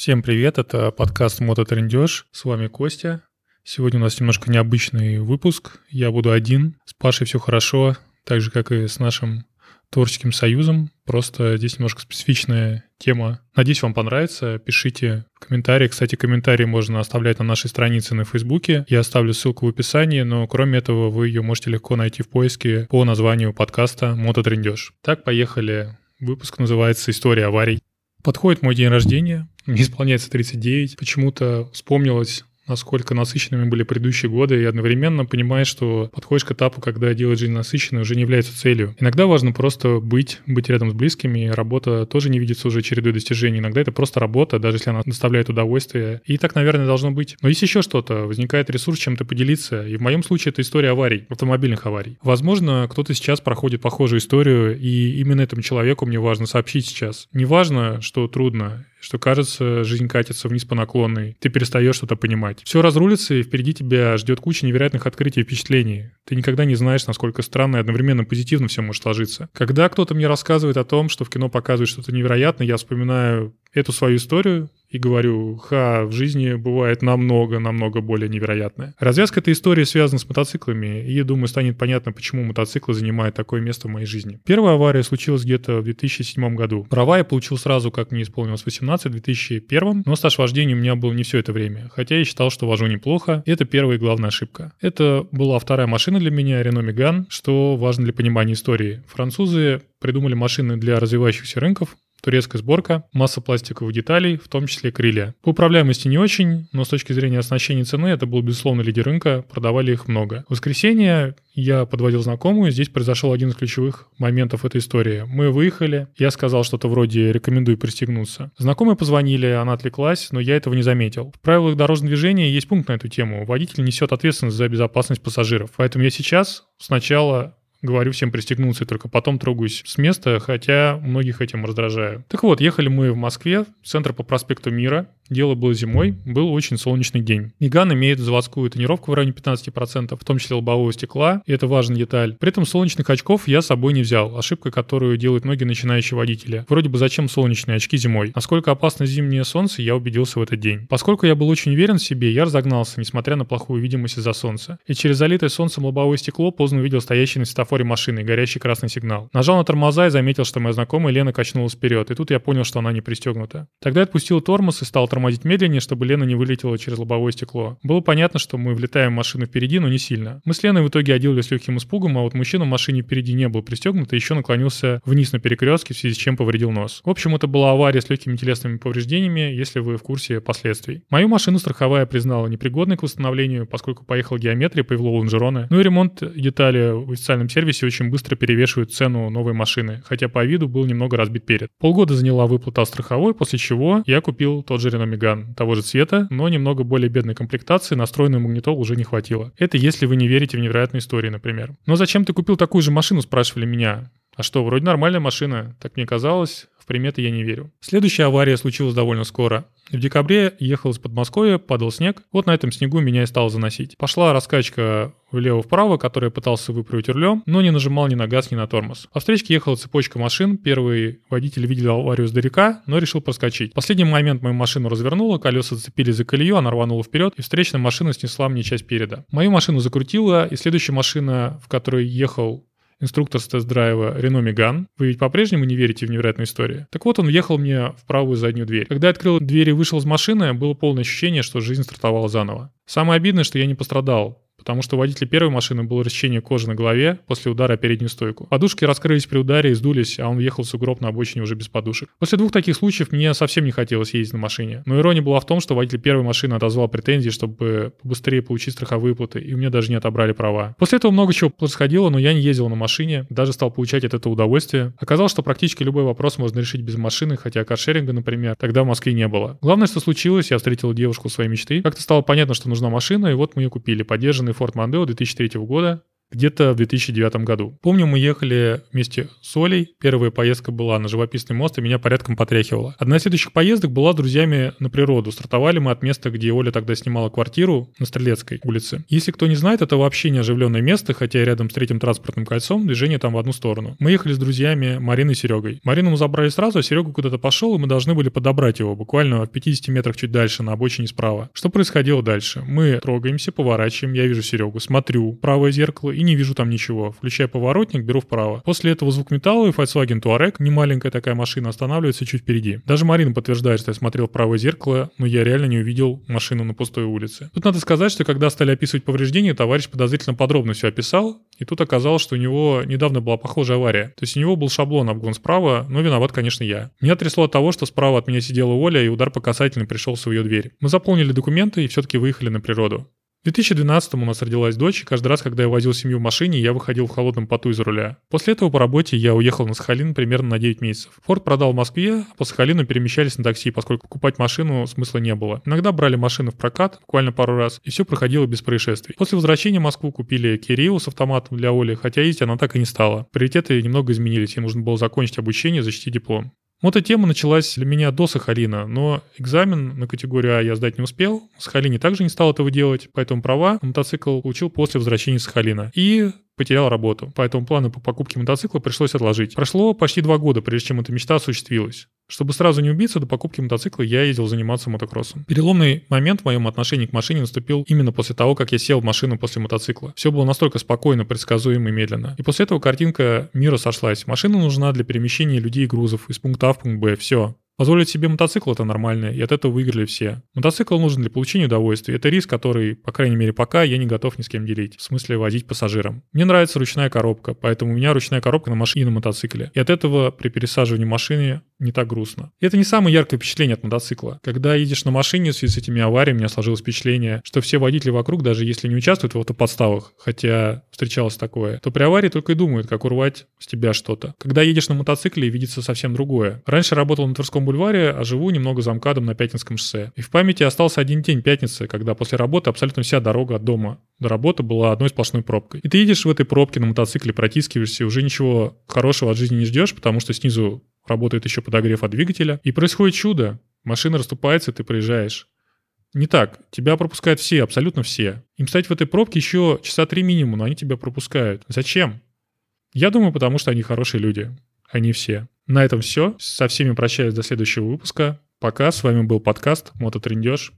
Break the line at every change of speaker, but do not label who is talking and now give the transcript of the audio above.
Всем привет, это подкаст «Мототрендеж». С вами Костя. Сегодня у нас немножко необычный выпуск. Я буду один. С Пашей все хорошо, так же, как и с нашим творческим союзом. Просто здесь немножко специфичная тема. Надеюсь, вам понравится. Пишите в комментарии. Кстати, комментарии можно оставлять на нашей странице на Фейсбуке. Я оставлю ссылку в описании, но кроме этого вы ее можете легко найти в поиске по названию подкаста «Мототрендеж». Так, поехали. Выпуск называется «История аварий». Подходит мой день рождения, мне исполняется 39. Почему-то вспомнилось насколько насыщенными были предыдущие годы, и одновременно понимаешь, что подходишь к этапу, когда делать жизнь насыщенной уже не является целью. Иногда важно просто быть, быть рядом с близкими, работа тоже не видится уже чередой достижений. Иногда это просто работа, даже если она доставляет удовольствие. И так, наверное, должно быть. Но есть еще что-то, возникает ресурс чем-то поделиться. И в моем случае это история аварий, автомобильных аварий. Возможно, кто-то сейчас проходит похожую историю, и именно этому человеку мне важно сообщить сейчас. Не важно, что трудно, что кажется, жизнь катится вниз по наклонной, ты перестаешь что-то понимать. Все разрулится, и впереди тебя ждет куча невероятных открытий и впечатлений. Ты никогда не знаешь, насколько странно и одновременно позитивно все может сложиться. Когда кто-то мне рассказывает о том, что в кино показывает что-то невероятное, я вспоминаю эту свою историю и говорю, ха, в жизни бывает намного, намного более невероятное. Развязка этой истории связана с мотоциклами, и, думаю, станет понятно, почему мотоциклы занимают такое место в моей жизни. Первая авария случилась где-то в 2007 году. Права я получил сразу, как мне исполнилось 18, в 2001, но стаж вождения у меня был не все это время, хотя я считал, что вожу неплохо, и это первая и главная ошибка. Это была вторая машина для меня, Renault Megane, что важно для понимания истории. Французы придумали машины для развивающихся рынков, турецкая сборка, масса пластиковых деталей, в том числе крылья. По управляемости не очень, но с точки зрения оснащения цены это был безусловно лидер рынка, продавали их много. В воскресенье я подводил знакомую, здесь произошел один из ключевых моментов этой истории. Мы выехали, я сказал что-то вроде «рекомендую пристегнуться». Знакомые позвонили, она отвлеклась, но я этого не заметил. В правилах дорожного движения есть пункт на эту тему. Водитель несет ответственность за безопасность пассажиров. Поэтому я сейчас сначала говорю всем пристегнуться, и только потом трогаюсь с места, хотя многих этим раздражаю. Так вот, ехали мы в Москве, центр по проспекту Мира. Дело было зимой, был очень солнечный день. Миган имеет заводскую тонировку в районе 15%, в том числе лобового стекла, и это важная деталь. При этом солнечных очков я с собой не взял, ошибка, которую делают многие начинающие водители. Вроде бы зачем солнечные очки зимой? Насколько опасно зимнее солнце, я убедился в этот день. Поскольку я был очень уверен в себе, я разогнался, несмотря на плохую видимость из-за солнца. И через залитое солнцем лобовое стекло поздно увидел стоящий на светофоре машины горящий красный сигнал. Нажал на тормоза и заметил, что моя знакомая Лена качнулась вперед, и тут я понял, что она не пристегнута. Тогда я отпустил тормоз и стал тормозить медленнее, чтобы Лена не вылетела через лобовое стекло. Было понятно, что мы влетаем в машину впереди, но не сильно. Мы с Леной в итоге оделись легким испугом, а вот мужчина в машине впереди не был пристегнут и еще наклонился вниз на перекрестке, в связи с чем повредил нос. В общем, это была авария с легкими телесными повреждениями, если вы в курсе последствий. Мою машину страховая признала непригодной к восстановлению, поскольку поехала геометрия, появила лонжероны. Ну и ремонт детали в официальном сервисе очень быстро перевешивают цену новой машины, хотя по виду был немного разбит перед. Полгода заняла выплата страховой, после чего я купил тот же Renault Megane того же цвета, но немного более бедной комплектации, настроенную магнитол уже не хватило. Это если вы не верите в невероятные истории, например. Но зачем ты купил такую же машину, спрашивали меня. А что, вроде нормальная машина, так мне казалось, в приметы я не верю. Следующая авария случилась довольно скоро. В декабре ехал из Подмосковья, падал снег. Вот на этом снегу меня и стало заносить. Пошла раскачка влево-вправо, который я пытался выправить рулем, но не нажимал ни на газ, ни на тормоз. По встречке ехала цепочка машин. Первый водитель видел аварию сдалека, но решил проскочить. В последний момент мою машину развернуло, колеса зацепили за колею, она рванула вперед, и встречная машина снесла мне часть переда. Мою машину закрутила, и следующая машина, в которой ехал инструктор с тест-драйва Рено Меган. Вы ведь по-прежнему не верите в невероятную историю? Так вот, он въехал мне в правую заднюю дверь. Когда я открыл дверь и вышел из машины, было полное ощущение, что жизнь стартовала заново. Самое обидное, что я не пострадал потому что у водителя первой машины было рассечение кожи на голове после удара о переднюю стойку. Подушки раскрылись при ударе и сдулись, а он въехал в сугроб на обочине уже без подушек. После двух таких случаев мне совсем не хотелось ездить на машине. Но ирония была в том, что водитель первой машины отозвал претензии, чтобы побыстрее получить страховые выплаты, и мне даже не отобрали права. После этого много чего происходило, но я не ездил на машине, даже стал получать от этого удовольствие. Оказалось, что практически любой вопрос можно решить без машины, хотя каршеринга, например, тогда в Москве не было. Главное, что случилось, я встретил девушку своей мечты. Как-то стало понятно, что нужна машина, и вот мы ее купили. Поддержанный Ford Mondeo 2003 года, где-то в 2009 году. Помню, мы ехали вместе с Олей. Первая поездка была на живописный мост, и меня порядком потряхивало. Одна из следующих поездок была с друзьями на природу. Стартовали мы от места, где Оля тогда снимала квартиру на Стрелецкой улице. Если кто не знает, это вообще не оживленное место, хотя рядом с третьим транспортным кольцом, движение там в одну сторону. Мы ехали с друзьями Мариной и Серегой. Марину мы забрали сразу, а Серегу куда-то пошел, и мы должны были подобрать его буквально в 50 метрах чуть дальше, на обочине справа. Что происходило дальше? Мы трогаемся, поворачиваем, я вижу Серегу, смотрю правое зеркало и не вижу там ничего. Включаю поворотник, беру вправо. После этого звук металла и Volkswagen Touareg, не маленькая такая машина, останавливается чуть впереди. Даже Марина подтверждает, что я смотрел в правое зеркало, но я реально не увидел машину на пустой улице. Тут надо сказать, что когда стали описывать повреждения, товарищ подозрительно подробно все описал, и тут оказалось, что у него недавно была похожая авария. То есть у него был шаблон обгон справа, но виноват, конечно, я. Меня трясло от того, что справа от меня сидела Оля, и удар по касательной пришелся в ее дверь. Мы заполнили документы и все-таки выехали на природу. В 2012 у нас родилась дочь, и каждый раз, когда я возил семью в машине, я выходил в холодном поту из руля. После этого по работе я уехал на Сахалин примерно на 9 месяцев. Форд продал в Москве, а по Сахалину перемещались на такси, поскольку покупать машину смысла не было. Иногда брали машины в прокат, буквально пару раз, и все проходило без происшествий. После возвращения в Москву купили Кириу с автоматом для Оли, хотя ездить она так и не стала. Приоритеты немного изменились, и нужно было закончить обучение, защитить диплом. Вот эта тема началась для меня до Сахалина, но экзамен на категорию А я сдать не успел. Сахалине также не стал этого делать, поэтому права мотоцикл получил после возвращения с Сахалина. И потерял работу, поэтому планы по покупке мотоцикла пришлось отложить. Прошло почти два года, прежде чем эта мечта осуществилась. Чтобы сразу не убиться, до покупки мотоцикла я ездил заниматься мотокроссом. Переломный момент в моем отношении к машине наступил именно после того, как я сел в машину после мотоцикла. Все было настолько спокойно, предсказуемо и медленно. И после этого картинка мира сошлась. Машина нужна для перемещения людей и грузов из пункта А в пункт Б. Все. Позволить себе мотоцикл – это нормально, и от этого выиграли все. Мотоцикл нужен для получения удовольствия. Это риск, который, по крайней мере, пока я не готов ни с кем делить. В смысле, возить пассажирам. Мне нравится ручная коробка, поэтому у меня ручная коробка на машине и на мотоцикле. И от этого при пересаживании машины не так грустно. И это не самое яркое впечатление от мотоцикла. Когда едешь на машине в связи с этими авариями, у меня сложилось впечатление, что все водители вокруг, даже если не участвуют в автоподставах, хотя встречалось такое, то при аварии только и думают, как урвать с тебя что-то. Когда едешь на мотоцикле, видится совсем другое. Раньше работал на Тверском бульваре, а живу немного за МКАДом на Пятницком шоссе. И в памяти остался один день пятницы, когда после работы абсолютно вся дорога от дома до работы была одной сплошной пробкой. И ты едешь в этой пробке на мотоцикле, протискиваешься, уже ничего хорошего от жизни не ждешь, потому что снизу работает еще подогрев от двигателя. И происходит чудо. Машина расступается, ты проезжаешь. Не так. Тебя пропускают все, абсолютно все. Им стать в этой пробке еще часа три минимум, но они тебя пропускают. Зачем? Я думаю, потому что они хорошие люди. Они все. На этом все. Со всеми прощаюсь до следующего выпуска. Пока. С вами был подкаст Мототрендеж.